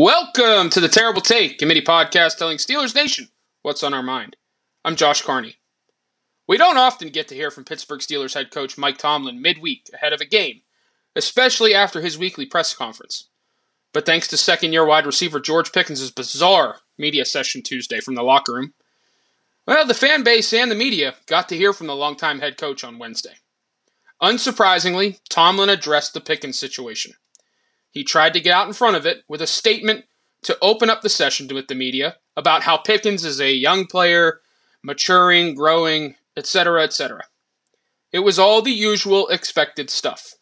Welcome to the Terrible Take Committee podcast telling Steelers Nation what's on our mind. I'm Josh Carney. We don't often get to hear from Pittsburgh Steelers head coach Mike Tomlin midweek ahead of a game, especially after his weekly press conference. But thanks to second year wide receiver George Pickens' bizarre media session Tuesday from the locker room, well, the fan base and the media got to hear from the longtime head coach on Wednesday. Unsurprisingly, Tomlin addressed the Pickens situation. He tried to get out in front of it with a statement to open up the session with the media about how Pickens is a young player, maturing, growing, etc., etc. It was all the usual expected stuff.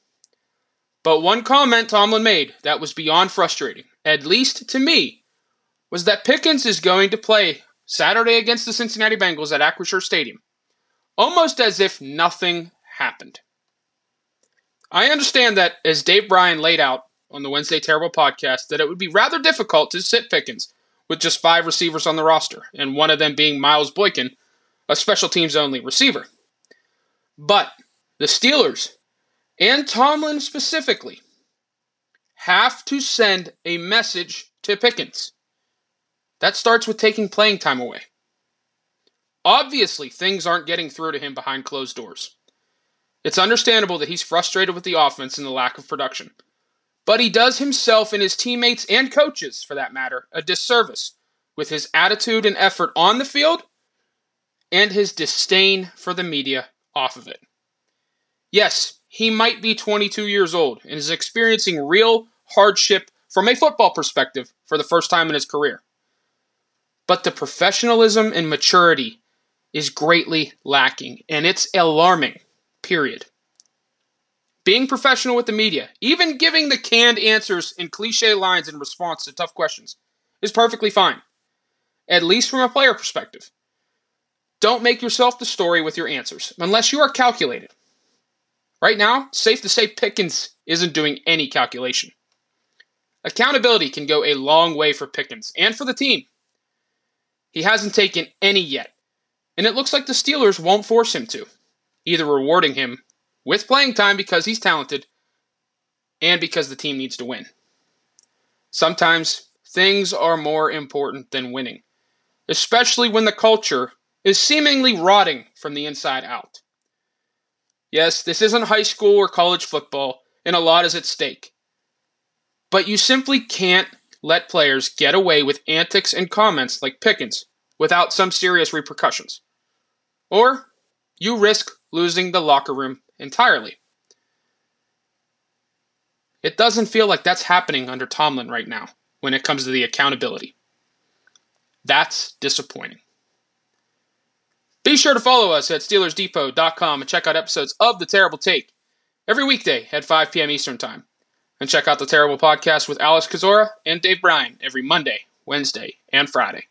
But one comment Tomlin made that was beyond frustrating, at least to me, was that Pickens is going to play Saturday against the Cincinnati Bengals at Acrisure Stadium, almost as if nothing happened. I understand that, as Dave Bryan laid out on the Wednesday Terrible podcast, that it would be rather difficult to sit Pickens with just five receivers on the roster, and one of them being Miles Boykin, a special teams only receiver. But the Steelers, and Tomlin specifically, have to send a message to Pickens. That starts with taking playing time away. Obviously, things aren't getting through to him behind closed doors. It's understandable that he's frustrated with the offense and the lack of production. But he does himself and his teammates and coaches, for that matter, a disservice with his attitude and effort on the field and his disdain for the media off of it. Yes, he might be 22 years old and is experiencing real hardship from a football perspective for the first time in his career. But the professionalism and maturity is greatly lacking, and it's alarming, period. Being professional with the media, even giving the canned answers and cliche lines in response to tough questions, is perfectly fine, at least from a player perspective. Don't make yourself the story with your answers, unless you are calculated. Right now, safe to say Pickens isn't doing any calculation. Accountability can go a long way for Pickens and for the team. He hasn't taken any yet, and it looks like the Steelers won't force him to, either rewarding him with playing time because he's talented and because the team needs to win. Sometimes things are more important than winning, especially when the culture is seemingly rotting from the inside out. Yes, this isn't high school or college football, and a lot is at stake. But you simply can't let players get away with antics and comments like Pickens without some serious repercussions. Or you risk losing the locker room entirely. It doesn't feel like that's happening under Tomlin right now when it comes to the accountability. That's disappointing. Be sure to follow us at SteelersDepot.com and check out episodes of The Terrible Take every weekday at 5 p.m. Eastern Time. And check out The Terrible Podcast with Alex Kozora and Dave Bryan every Monday, Wednesday, and Friday.